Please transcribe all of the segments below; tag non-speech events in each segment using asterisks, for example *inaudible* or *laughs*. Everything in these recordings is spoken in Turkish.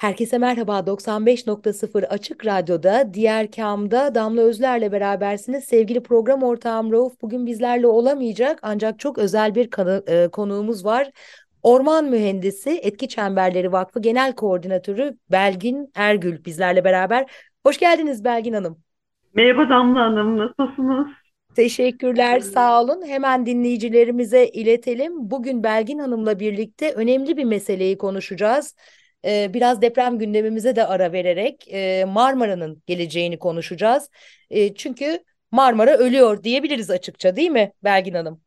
Herkese merhaba 95.0 Açık Radyo'da Diğer Kam'da Damla Özler'le berabersiniz. Sevgili program ortağım Rauf bugün bizlerle olamayacak ancak çok özel bir e, konuğumuz var. Orman Mühendisi Etki Çemberleri Vakfı Genel Koordinatörü Belgin Ergül bizlerle beraber. Hoş geldiniz Belgin Hanım. Merhaba Damla Hanım, nasılsınız? Teşekkürler, sağ olun. Hemen dinleyicilerimize iletelim. Bugün Belgin Hanım'la birlikte önemli bir meseleyi konuşacağız. Ee, biraz deprem gündemimize de ara vererek e, Marmara'nın geleceğini konuşacağız. E, çünkü Marmara ölüyor diyebiliriz açıkça değil mi Belgin Hanım?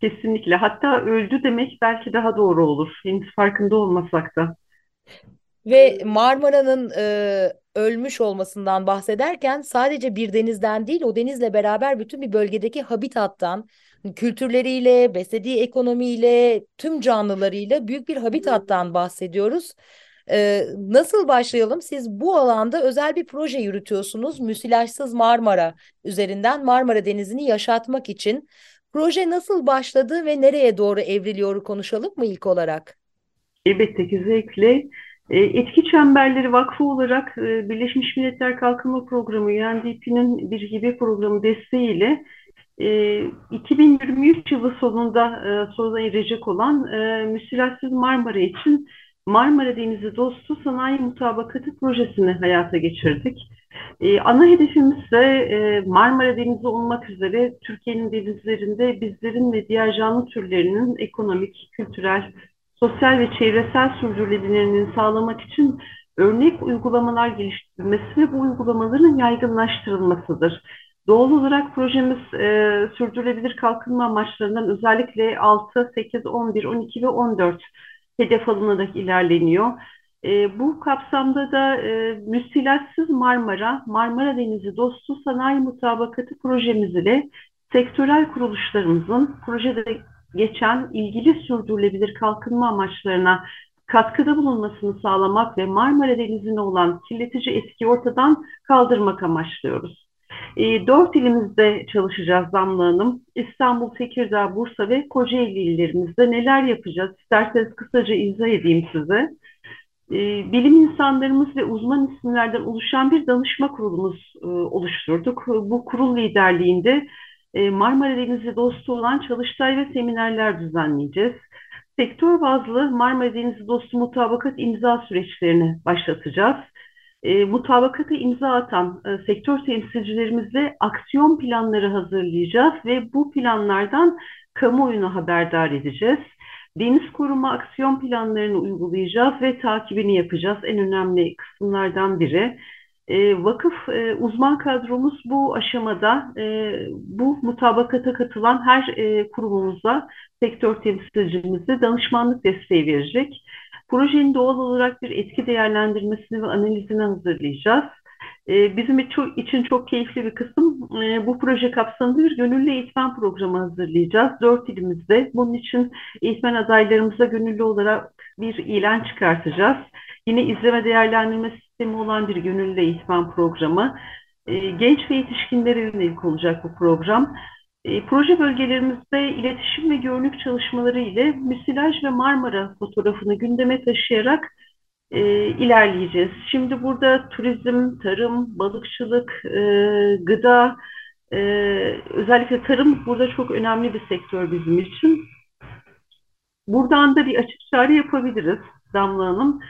Kesinlikle. Hatta öldü demek belki daha doğru olur. Henüz farkında olmasak da. Ve Marmara'nın e, ölmüş olmasından bahsederken sadece bir denizden değil o denizle beraber bütün bir bölgedeki habitattan, kültürleriyle, beslediği ekonomiyle, tüm canlılarıyla büyük bir habitattan bahsediyoruz. Ee, nasıl başlayalım? Siz bu alanda özel bir proje yürütüyorsunuz. Müsilajsız Marmara üzerinden Marmara Denizi'ni yaşatmak için. Proje nasıl başladı ve nereye doğru evriliyor konuşalım mı ilk olarak? Elbette ki zevkle. E, Etki Çemberleri Vakfı olarak e, Birleşmiş Milletler Kalkınma Programı UNDP'nin bir hibe programı desteğiyle 2023 e, yılı sonunda sona erecek olan Müsilajsız Marmara için Marmara Denizi Dostu Sanayi Mutabakatı projesini hayata geçirdik. Ee, ana hedefimiz de e, Marmara Denizi olmak üzere Türkiye'nin denizlerinde bizlerin ve diğer canlı türlerinin ekonomik, kültürel, sosyal ve çevresel sürdürülebilirliğini sağlamak için örnek uygulamalar geliştirilmesi ve bu uygulamaların yaygınlaştırılmasıdır. Doğal olarak projemiz e, sürdürülebilir kalkınma amaçlarından özellikle 6, 8, 11, 12 ve 14 hedef alınarak ilerleniyor. E, bu kapsamda da e, müsilatsız Marmara, Marmara Denizi Dostu Sanayi Mutabakatı projemiz ile sektörel kuruluşlarımızın projede geçen ilgili sürdürülebilir kalkınma amaçlarına katkıda bulunmasını sağlamak ve Marmara Denizi'ne olan kirletici etki ortadan kaldırmak amaçlıyoruz. E, dört ilimizde çalışacağız Damla Hanım. İstanbul, Tekirdağ, Bursa ve Kocaeli illerimizde neler yapacağız? İsterseniz kısaca izah edeyim size. E, bilim insanlarımız ve uzman isimlerden oluşan bir danışma kurulumuz e, oluşturduk. Bu kurul liderliğinde e, Marmara Denizi dostu olan çalıştay ve seminerler düzenleyeceğiz. Sektör bazlı Marmara Denizi dostu mutabakat imza süreçlerini başlatacağız e, mutabakata imza atan e, sektör temsilcilerimizle aksiyon planları hazırlayacağız ve bu planlardan kamuoyunu haberdar edeceğiz. Deniz koruma aksiyon planlarını uygulayacağız ve takibini yapacağız. En önemli kısımlardan biri. E, vakıf e, uzman kadromuz bu aşamada e, bu mutabakata katılan her e, kurumumuza, sektör temsilcimize danışmanlık desteği verecek. Projenin doğal olarak bir etki değerlendirmesini ve analizini hazırlayacağız. Ee, bizim için çok keyifli bir kısım ee, bu proje kapsamında bir gönüllü eğitmen programı hazırlayacağız. Dört ilimizde. Bunun için eğitmen adaylarımıza gönüllü olarak bir ilan çıkartacağız. Yine izleme değerlendirme sistemi olan bir gönüllü eğitmen programı. Ee, genç ve yetişkinlere yönelik olacak bu program. E, proje bölgelerimizde iletişim ve görünük çalışmaları ile müsilaj ve Marmara fotoğrafını gündeme taşıyarak e, ilerleyeceğiz. Şimdi burada turizm, tarım, balıkçılık, e, gıda, e, özellikle tarım burada çok önemli bir sektör bizim için. Buradan da bir açık çağrı yapabiliriz Damla Hanım.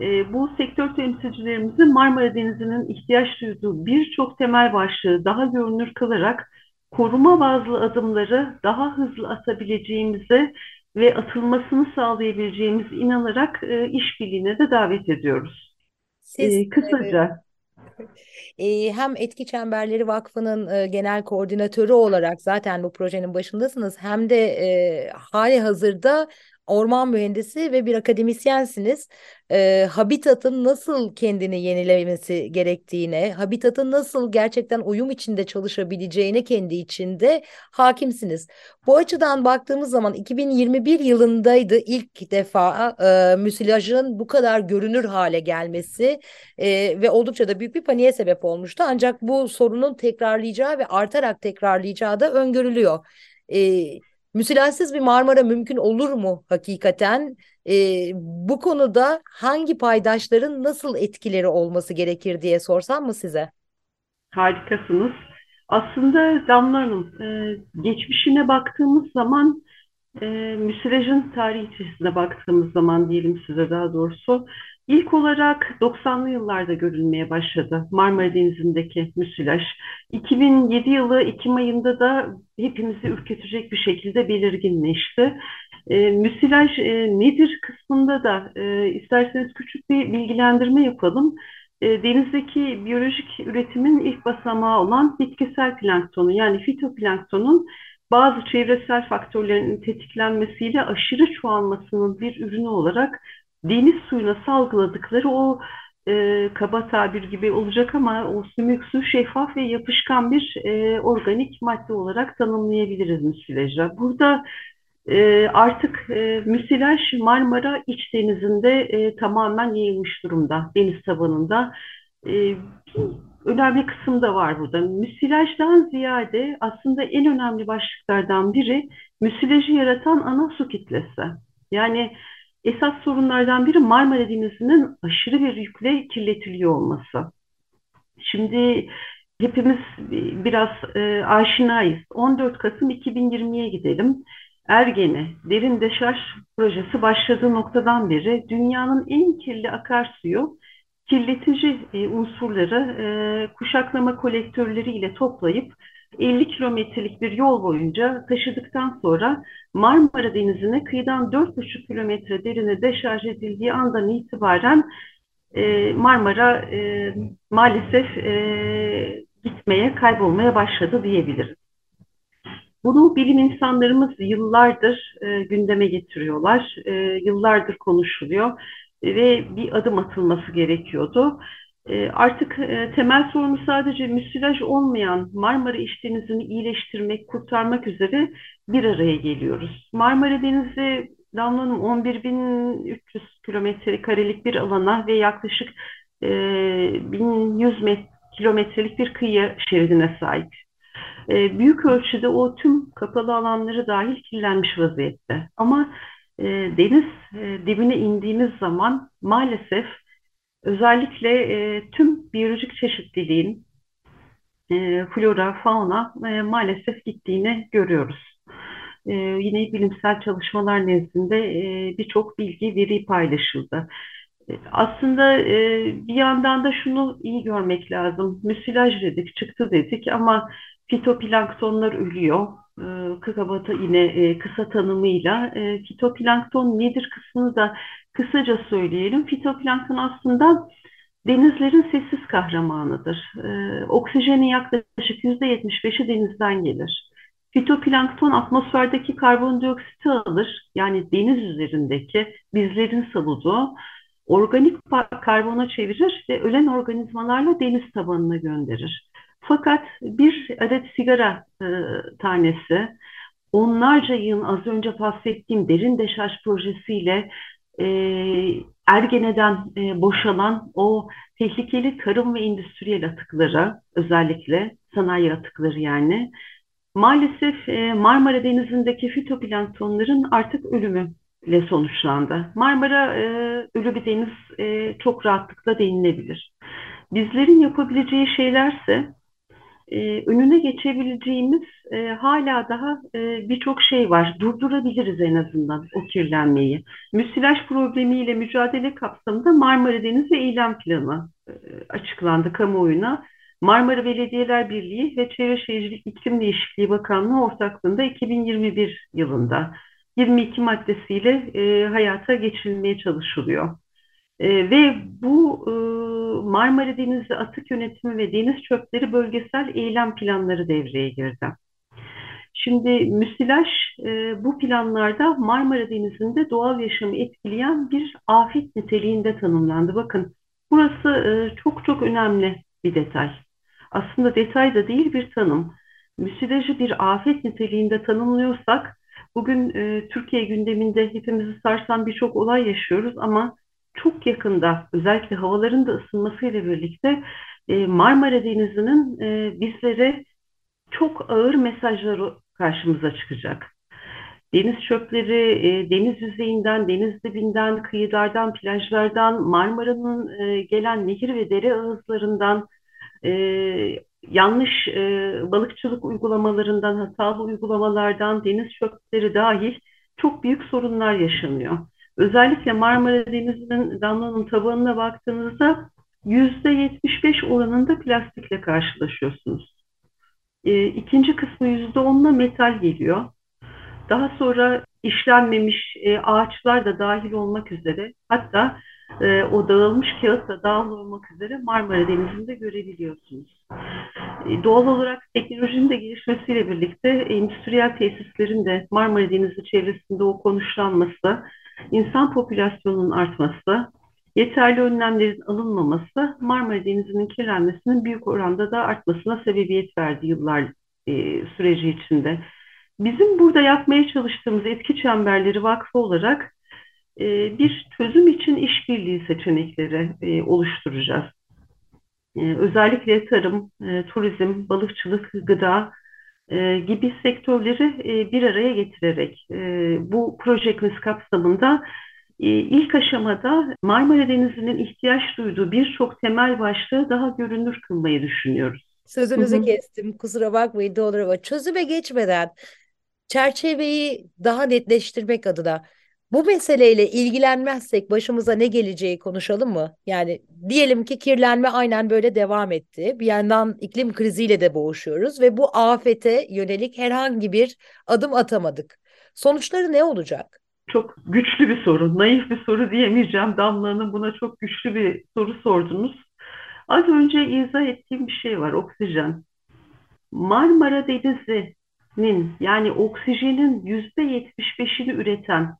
E, bu sektör temsilcilerimizin Marmara Denizi'nin ihtiyaç duyduğu birçok temel başlığı daha görünür kılarak koruma bazlı adımları daha hızlı atabileceğimize ve atılmasını sağlayabileceğimiz inanarak e, işbirliğine de davet ediyoruz. Siz, e, kısaca. E, hem Etki Çemberleri Vakfı'nın e, genel koordinatörü olarak zaten bu projenin başındasınız hem de e, hali hazırda orman mühendisi ve bir akademisyensiniz. E, habitatın nasıl kendini yenilemesi gerektiğine, habitatın nasıl gerçekten uyum içinde çalışabileceğine kendi içinde hakimsiniz. Bu açıdan baktığımız zaman 2021 yılındaydı ilk defa e, müsilajın bu kadar görünür hale gelmesi e, ve oldukça da büyük bir paniğe sebep olmuştu. Ancak bu sorunun tekrarlayacağı ve artarak tekrarlayacağı da öngörülüyor. E, Müsilajsız bir Marmara mümkün olur mu hakikaten? E, bu konuda hangi paydaşların nasıl etkileri olması gerekir diye sorsam mı size? Harikasınız. Aslında Damla Hanım, e, geçmişine baktığımız zaman, e, müsilajın tarihçesine baktığımız zaman diyelim size daha doğrusu, İlk olarak 90'lı yıllarda görülmeye başladı Marmara Denizi'ndeki müsilaj. 2007 yılı Ekim ayında da hepimizi ürkütecek bir şekilde belirginleşti. E, müsilaj e, nedir kısmında da e, isterseniz küçük bir bilgilendirme yapalım. E, denizdeki biyolojik üretimin ilk basamağı olan bitkisel planktonu yani fitoplanktonun bazı çevresel faktörlerin tetiklenmesiyle aşırı çoğalmasının bir ürünü olarak deniz suyuna salgıladıkları o e, kaba tabir gibi olacak ama o sümük su şeffaf ve yapışkan bir e, organik madde olarak tanımlayabiliriz müsilajı. Burada e, artık e, müsilaj Marmara iç denizinde e, tamamen yayılmış durumda, deniz tabanında. E, önemli kısım da var burada. Müsilajdan ziyade aslında en önemli başlıklardan biri müsilajı yaratan ana su kitlesi. Yani esas sorunlardan biri Marmara Denizi'nin aşırı bir yükle kirletiliyor olması. Şimdi hepimiz biraz e, aşinayız. 14 Kasım 2020'ye gidelim. Ergene, derin deşarj projesi başladığı noktadan beri dünyanın en kirli akarsuyu kirletici e, unsurları e, kuşaklama kolektörleriyle toplayıp 50 kilometrelik bir yol boyunca taşıdıktan sonra Marmara Denizi'ne kıyıdan 4,5 kilometre derine deşarj edildiği andan itibaren e, Marmara e, maalesef e, gitmeye, kaybolmaya başladı diyebiliriz. Bunu bilim insanlarımız yıllardır e, gündeme getiriyorlar, e, yıllardır konuşuluyor ve bir adım atılması gerekiyordu. Ee, artık e, temel sorunu sadece müsilaj olmayan Marmara İç Denizi'ni iyileştirmek, kurtarmak üzere bir araya geliyoruz. Marmara Denizi Damla'nın 11.300 kilometre karelik bir alana ve yaklaşık e, 1100 kilometrelik bir kıyı şeridine sahip. E, büyük ölçüde o tüm kapalı alanları dahil kirlenmiş vaziyette. Ama e, deniz e, dibine indiğimiz zaman maalesef özellikle e, tüm biyolojik çeşitliliğin e, flora, fauna e, maalesef gittiğini görüyoruz. E, yine bilimsel çalışmalar nezdinde e, birçok bilgi, veri paylaşıldı. E, aslında e, bir yandan da şunu iyi görmek lazım. Müsilaj dedik, çıktı dedik ama fitoplanktonlar ölüyor. E, Kıkabatı yine e, kısa tanımıyla e, fitoplankton nedir kısmını da kısaca söyleyelim. Fitoplankton aslında denizlerin sessiz kahramanıdır. Ee, oksijenin yaklaşık %75'i denizden gelir. Fitoplankton atmosferdeki karbondioksiti alır, yani deniz üzerindeki bizlerin soluduğu organik karbona çevirir ve ölen organizmalarla deniz tabanına gönderir. Fakat bir adet sigara e, tanesi onlarca yıl az önce bahsettiğim derin deşarj projesiyle e, Ergene'den e, boşalan o tehlikeli tarım ve endüstriyel atıklara özellikle sanayi atıkları yani maalesef e, Marmara Denizi'ndeki fitoplanktonların artık ölümüyle sonuçlandı. Marmara e, ölü bir deniz e, çok rahatlıkla denilebilir. Bizlerin yapabileceği şeylerse e, önüne geçebileceğimiz e, hala daha e, birçok şey var. Durdurabiliriz en azından o kirlenmeyi. Müsilaj problemiyle mücadele kapsamında Marmara Denizi Eylem Planı e, açıklandı kamuoyuna. Marmara Belediyeler Birliği ve Çevre Şehircilik İklim Değişikliği Bakanlığı ortaklığında 2021 yılında 22 maddesiyle e, hayata geçirilmeye çalışılıyor. E, ve bu e, Marmara Denizi Atık Yönetimi ve Deniz Çöpleri Bölgesel Eylem Planları devreye girdi. Şimdi müsilaj e, bu planlarda Marmara Denizi'nde doğal yaşamı etkileyen bir afet niteliğinde tanımlandı. Bakın burası e, çok çok önemli bir detay. Aslında detay da değil bir tanım. Müsilajı bir afet niteliğinde tanımlıyorsak bugün e, Türkiye gündeminde hepimizi sarsan birçok olay yaşıyoruz ama çok yakında özellikle havaların da ısınmasıyla birlikte e, Marmara Denizi'nin e, bizlere çok ağır mesajları karşımıza çıkacak. Deniz çöpleri e, deniz yüzeyinden, deniz dibinden, kıyılardan, plajlardan, Marmara'nın e, gelen nehir ve dere ağızlarından, e, yanlış e, balıkçılık uygulamalarından, hatalı uygulamalardan, deniz çöpleri dahil çok büyük sorunlar yaşanıyor. Özellikle Marmara Denizi'nin damlanın tabanına baktığınızda %75 oranında plastikle karşılaşıyorsunuz. E, ikinci kısmı %10'la metal geliyor. Daha sonra işlenmemiş e, ağaçlar da dahil olmak üzere hatta e, o dağılmış kağıt da dahil olmak üzere Marmara Denizi'nde görebiliyorsunuz. E, doğal olarak teknolojinin de gelişmesiyle birlikte endüstriyel tesislerin de Marmara Denizi çevresinde o konuşlanması, insan popülasyonunun artması, yeterli önlemlerin alınmaması Marmara Denizi'nin kirlenmesinin büyük oranda da artmasına sebebiyet verdi yıllar e, süreci içinde. Bizim burada yapmaya çalıştığımız etki çemberleri vakfı olarak e, bir çözüm için işbirliği seçenekleri e, oluşturacağız. E, özellikle tarım, e, turizm, balıkçılık, gıda e, gibi sektörleri e, bir araya getirerek e, bu projemiz kapsamında e, ilk aşamada Marmara Denizi'nin ihtiyaç duyduğu birçok temel başlığı daha görünür kılmayı düşünüyoruz. Sözünüzü kestim kusura bakmayın ama çözüme geçmeden çerçeveyi daha netleştirmek adına bu meseleyle ilgilenmezsek başımıza ne geleceği konuşalım mı? Yani diyelim ki kirlenme aynen böyle devam etti. Bir yandan iklim kriziyle de boğuşuyoruz ve bu afete yönelik herhangi bir adım atamadık. Sonuçları ne olacak? Çok güçlü bir soru, naif bir soru diyemeyeceğim. Damla Hanım buna çok güçlü bir soru sordunuz. Az önce izah ettiğim bir şey var, oksijen. Marmara Denizi'nin yani oksijenin yüzde yetmiş beşini üreten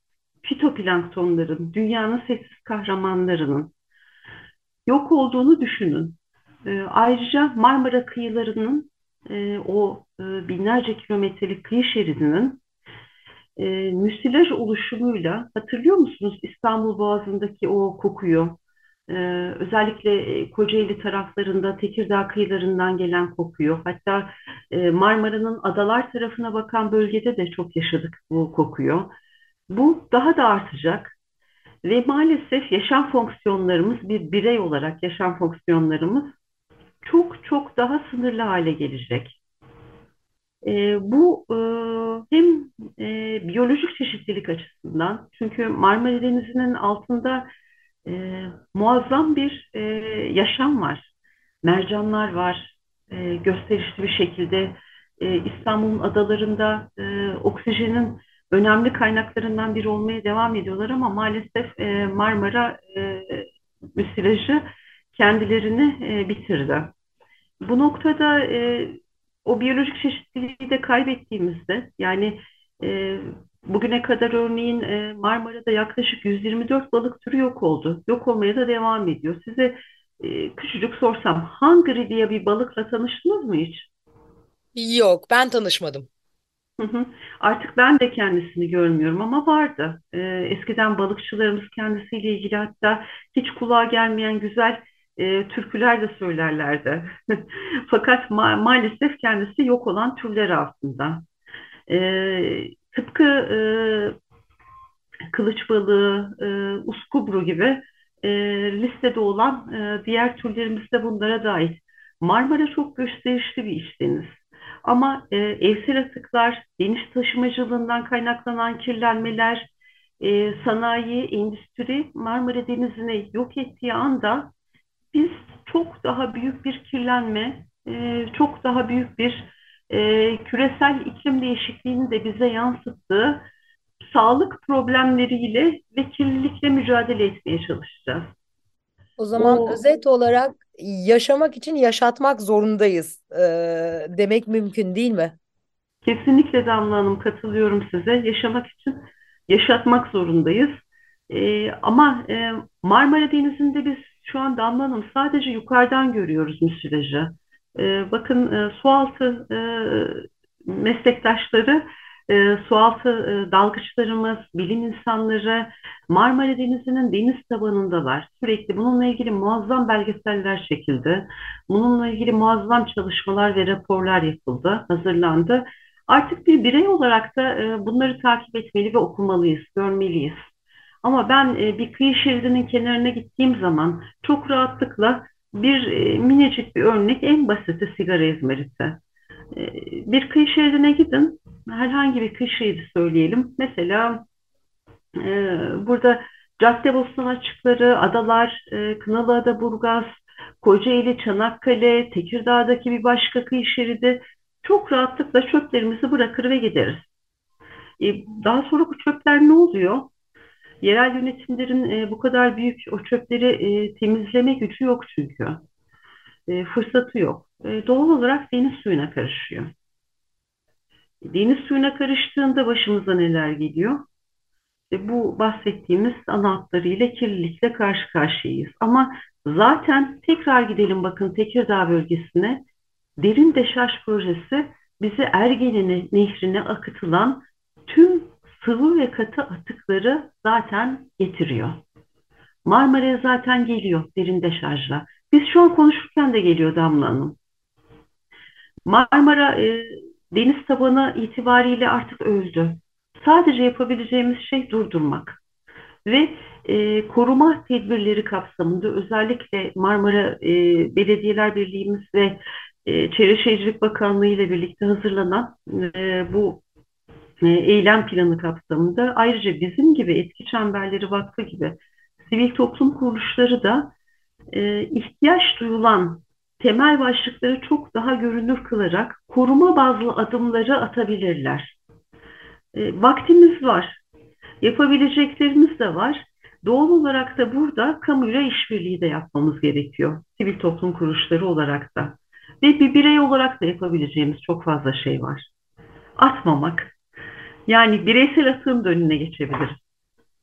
fitoplanktonların, dünyanın sessiz kahramanlarının yok olduğunu düşünün. E, ayrıca Marmara kıyılarının e, o e, binlerce kilometrelik kıyı şeridinin e, müsilaj oluşumuyla hatırlıyor musunuz İstanbul Boğazı'ndaki o kokuyu? Ee, özellikle Kocaeli taraflarında Tekirdağ kıyılarından gelen kokuyu hatta e, Marmara'nın adalar tarafına bakan bölgede de çok yaşadık bu kokuyu. Bu daha da artacak ve maalesef yaşam fonksiyonlarımız bir birey olarak yaşam fonksiyonlarımız çok çok daha sınırlı hale gelecek. E, bu e, hem e, biyolojik çeşitlilik açısından çünkü Marmara Denizi'nin altında e, muazzam bir e, yaşam var. Mercanlar var, e, gösterişli bir şekilde e, İstanbul'un adalarında e, oksijenin önemli kaynaklarından biri olmaya devam ediyorlar ama maalesef e, Marmara e, müsilajı kendilerini e, bitirdi. Bu noktada e, o biyolojik çeşitliliği de kaybettiğimizde yani e, bugüne kadar örneğin e, Marmara'da yaklaşık 124 balık türü yok oldu. Yok olmaya da devam ediyor. Size e, küçücük sorsam Hungry diye bir balıkla tanıştınız mı hiç? Yok ben tanışmadım. Artık ben de kendisini görmüyorum ama vardı. Ee, eskiden balıkçılarımız kendisiyle ilgili hatta hiç kulağa gelmeyen güzel e, türküler de söylerlerdi. *laughs* Fakat ma maalesef kendisi yok olan türler altında. Ee, tıpkı e, kılıç balığı, e, uskubru gibi e, listede olan e, diğer türlerimiz de bunlara dahil. Marmara çok gösterişli bir iş deniz. Ama e, evsel atıklar, deniz taşımacılığından kaynaklanan kirlenmeler, e, sanayi, endüstri Marmara Denizi'ni yok ettiği anda biz çok daha büyük bir kirlenme, e, çok daha büyük bir e, küresel iklim değişikliğini de bize yansıttığı sağlık problemleriyle ve kirlilikle mücadele etmeye çalışacağız. O zaman o... özet olarak yaşamak için yaşatmak zorundayız e, demek mümkün değil mi? Kesinlikle Damla Hanım katılıyorum size. Yaşamak için yaşatmak zorundayız. E, ama e, Marmara Denizi'nde biz şu an Damla Hanım sadece yukarıdan görüyoruz müsilajı. E, bakın e, sualtı e, meslektaşları, e, sualtı e, dalgıçlarımız, bilim insanları Marmara Denizi'nin deniz tabanındalar. Sürekli bununla ilgili muazzam belgeseller çekildi. Bununla ilgili muazzam çalışmalar ve raporlar yapıldı, hazırlandı. Artık bir birey olarak da e, bunları takip etmeli ve okumalıyız, görmeliyiz. Ama ben e, bir kıyı şeridinin kenarına gittiğim zaman çok rahatlıkla bir e, minicik bir örnek en basiti sigara izmariti. E, bir kıyı şeridine gidin, herhangi bir şeridi söyleyelim. Mesela e, burada Caddebostan açıkları, adalar, e, Kınalıada, Burgaz, Kocaeli, Çanakkale, Tekirdağ'daki bir başka kıyı şeridi çok rahatlıkla çöplerimizi bırakır ve gideriz. E, daha sonra bu çöpler ne oluyor? Yerel yönetimlerin e, bu kadar büyük o çöpleri e, temizleme gücü yok çünkü. E, fırsatı yok. E, doğal olarak deniz suyuna karışıyor. Deniz suyuna karıştığında başımıza neler geliyor? E, bu bahsettiğimiz ana hatlarıyla kirlilikle karşı karşıyayız. Ama zaten tekrar gidelim bakın Tekirdağ bölgesine. Derin Deşarj projesi bizi Ergenene nehrine akıtılan tüm sıvı ve katı atıkları zaten getiriyor. Marmara'ya zaten geliyor derin deşarjla. Biz şu an konuşurken de geliyor Damla Hanım. Marmara e, deniz tabanı itibariyle artık öldü. Sadece yapabileceğimiz şey durdurmak. Ve e, koruma tedbirleri kapsamında özellikle Marmara e, Belediyeler Birliğimiz ve e, Çevre Şehircilik Bakanlığı ile birlikte hazırlanan e, bu e, eylem planı kapsamında ayrıca bizim gibi Etki Çemberleri Vakfı gibi sivil toplum kuruluşları da e, ihtiyaç duyulan temel başlıkları çok daha görünür kılarak koruma bazlı adımları atabilirler. E, vaktimiz var, yapabileceklerimiz de var. Doğal olarak da burada kamuyla işbirliği de yapmamız gerekiyor. Sivil toplum kuruluşları olarak da. Ve bir birey olarak da yapabileceğimiz çok fazla şey var. Atmamak, yani bireysel atığın önüne geçebiliriz.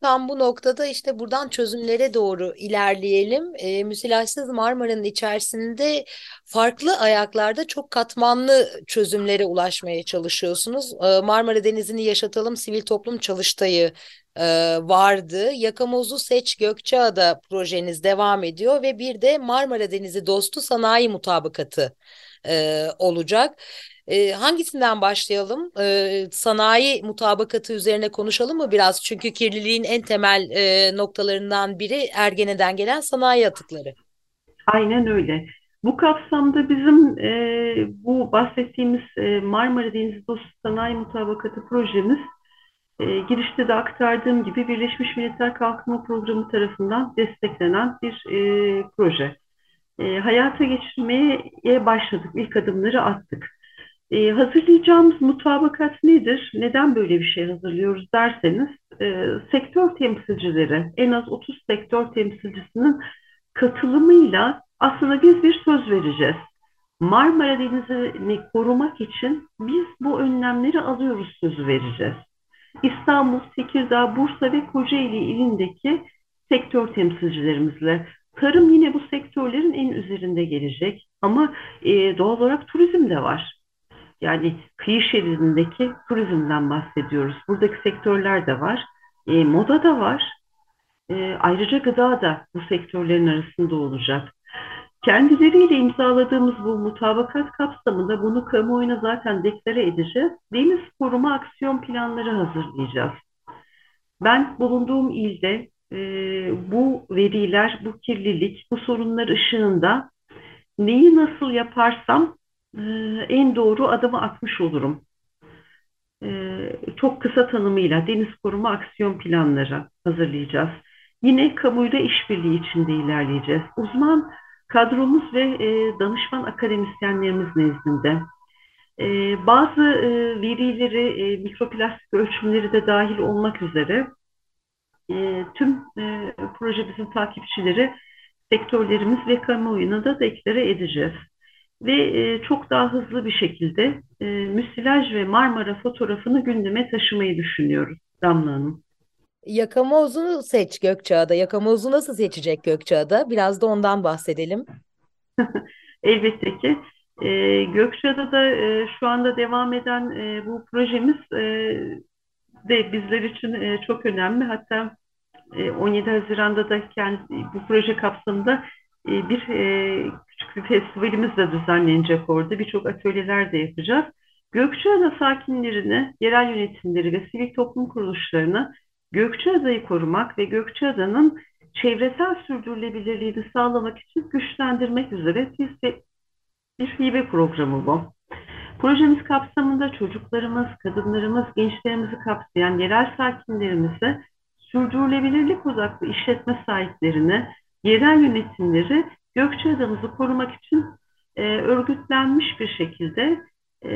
Tam bu noktada işte buradan çözümlere doğru ilerleyelim. E, müsilajsız Marmara'nın içerisinde farklı ayaklarda çok katmanlı çözümlere ulaşmaya çalışıyorsunuz. E, Marmara Denizi'ni yaşatalım sivil toplum çalıştayı e, vardı. Yakamozu Seç Gökçeada projeniz devam ediyor ve bir de Marmara Denizi Dostu Sanayi Mutabakatı e, olacak. E, hangisinden başlayalım? E, sanayi mutabakatı üzerine konuşalım mı biraz? Çünkü kirliliğin en temel e, noktalarından biri Ergene'den gelen sanayi atıkları. Aynen öyle. Bu kapsamda bizim e, bu bahsettiğimiz e, Marmara Denizi Dostu Sanayi Mutabakatı projemiz e, girişte de aktardığım gibi Birleşmiş Milletler Kalkınma Programı tarafından desteklenen bir e, proje. E, hayata geçirmeye başladık, ilk adımları attık. E, hazırlayacağımız mutabakat nedir? Neden böyle bir şey hazırlıyoruz derseniz, e, sektör temsilcileri, en az 30 sektör temsilcisinin katılımıyla aslında biz bir söz vereceğiz. Marmara Denizi'ni korumak için biz bu önlemleri alıyoruz sözü vereceğiz. İstanbul, Tekirdağ, Bursa ve Kocaeli ilindeki sektör temsilcilerimizle. Tarım yine bu sektörlerin en üzerinde gelecek ama e, doğal olarak turizm de var. Yani kıyı şeridindeki turizmden bahsediyoruz. Buradaki sektörler de var. E, moda da var. E, ayrıca gıda da bu sektörlerin arasında olacak. Kendileriyle imzaladığımız bu mutabakat kapsamında bunu kamuoyuna zaten deklare edeceğiz. Deniz koruma aksiyon planları hazırlayacağız. Ben bulunduğum ilde e, bu veriler, bu kirlilik, bu sorunlar ışığında neyi nasıl yaparsam e, en doğru adımı atmış olurum. E, çok kısa tanımıyla deniz koruma aksiyon planları hazırlayacağız. Yine kamuyla işbirliği içinde ilerleyeceğiz. Uzman kadromuz ve e, danışman akademisyenlerimiz nezdinde. E, bazı e, verileri, e, mikroplastik ölçümleri de dahil olmak üzere e, tüm e, projemizin takipçileri sektörlerimiz ve kamuoyuna da deklare edeceğiz. Ve e, çok daha hızlı bir şekilde e, müsilaj ve Marmara fotoğrafını gündeme taşımayı düşünüyoruz Damla Hanım. Yakamoz'u seç Gökçeada. Yakamoz'u nasıl seçecek Gökçeada? Biraz da ondan bahsedelim. *laughs* Elbette ki. E, Gökçeada'da e, şu anda devam eden e, bu projemiz e, de bizler için e, çok önemli. Hatta 17 e, Haziran'da da kendi, bu proje kapsamında e, bir e, küçük bir festivalimiz de düzenlenecek orada. Birçok atölyeler de yapacağız. Gökçeada sakinlerini, yerel yönetimleri ve sivil toplum kuruluşlarını Gökçeada'yı korumak ve Gökçeada'nın çevresel sürdürülebilirliğini sağlamak için güçlendirmek üzere bir, hibe programı bu. Projemiz kapsamında çocuklarımız, kadınlarımız, gençlerimizi kapsayan yerel sakinlerimizi sürdürülebilirlik odaklı işletme sahiplerini, yerel yönetimleri Gökçeada'mızı korumak için e, örgütlenmiş bir şekilde e,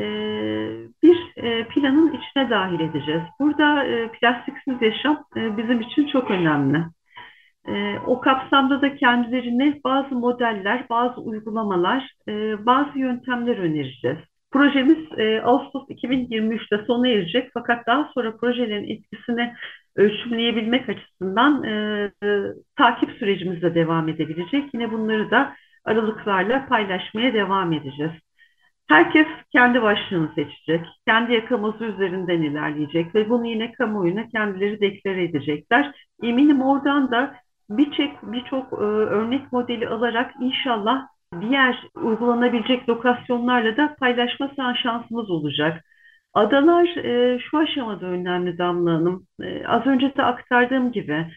bir e, planın içine dahil edeceğiz. Burada e, plastiksiz yaşam e, bizim için çok önemli. E, o kapsamda da kendilerine bazı modeller, bazı uygulamalar, e, bazı yöntemler önereceğiz. Projemiz e, Ağustos 2023'te sona erecek fakat daha sonra projelerin etkisini ölçümleyebilmek açısından e, e, takip sürecimiz de devam edebilecek. Yine bunları da aralıklarla paylaşmaya devam edeceğiz. Herkes kendi başlığını seçecek, kendi yakamozu üzerinden ilerleyecek ve bunu yine kamuoyuna kendileri deklare edecekler. Eminim oradan da birçok birçok e, örnek modeli alarak inşallah diğer uygulanabilecek lokasyonlarla da paylaşma şansımız olacak. Adalar e, şu aşamada önemli Damla Hanım. E, az önce de aktardığım gibi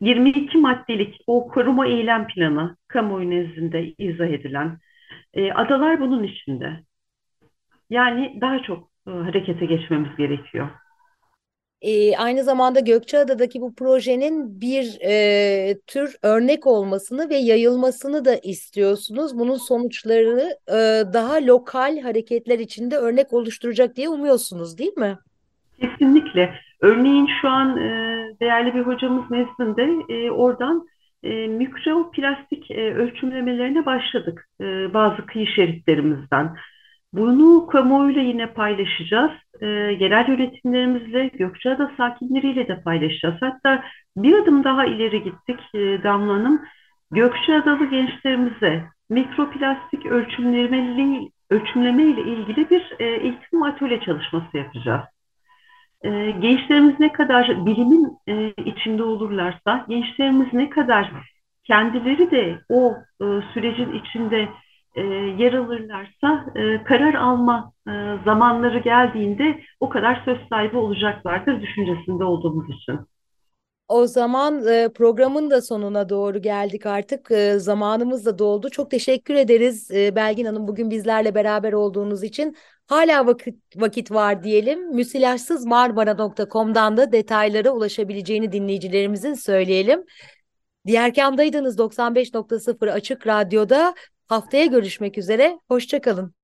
22 maddelik o koruma eylem planı kamuoyu nezdinde izah edilen e, adalar bunun içinde. Yani daha çok e, harekete geçmemiz gerekiyor. E, aynı zamanda Gökçeada'daki bu projenin bir e, tür örnek olmasını ve yayılmasını da istiyorsunuz. Bunun sonuçları e, daha lokal hareketler içinde örnek oluşturacak diye umuyorsunuz değil mi? Kesinlikle. Örneğin şu an e, değerli bir hocamız nezdinde e, oradan e, mikroplastik e, ölçümlemelerine başladık e, bazı kıyı şeritlerimizden. Bunu kamuoyuyla yine paylaşacağız. E, yerel yönetimlerimizle, Gökçeada sakinleriyle de paylaşacağız. Hatta bir adım daha ileri gittik e, Damla Hanım. Gökçeadalı gençlerimize mikroplastik ölçümleme, ölçümleme ile ilgili bir e, eğitim atölye çalışması yapacağız. E, gençlerimiz ne kadar bilimin e, içinde olurlarsa, gençlerimiz ne kadar kendileri de o e, sürecin içinde e, yer alırlarsa e, karar alma e, zamanları geldiğinde o kadar söz sahibi olacaklardır düşüncesinde olduğumuz için. O zaman e, programın da sonuna doğru geldik artık. E, zamanımız da doldu. Çok teşekkür ederiz e, Belgin Hanım bugün bizlerle beraber olduğunuz için. Hala vakit, vakit var diyelim. Müsilajsızmarmara.com'dan da detaylara ulaşabileceğini dinleyicilerimizin söyleyelim. Diğer kamdaydınız 95.0 Açık Radyo'da. Haftaya görüşmek üzere. Hoşçakalın.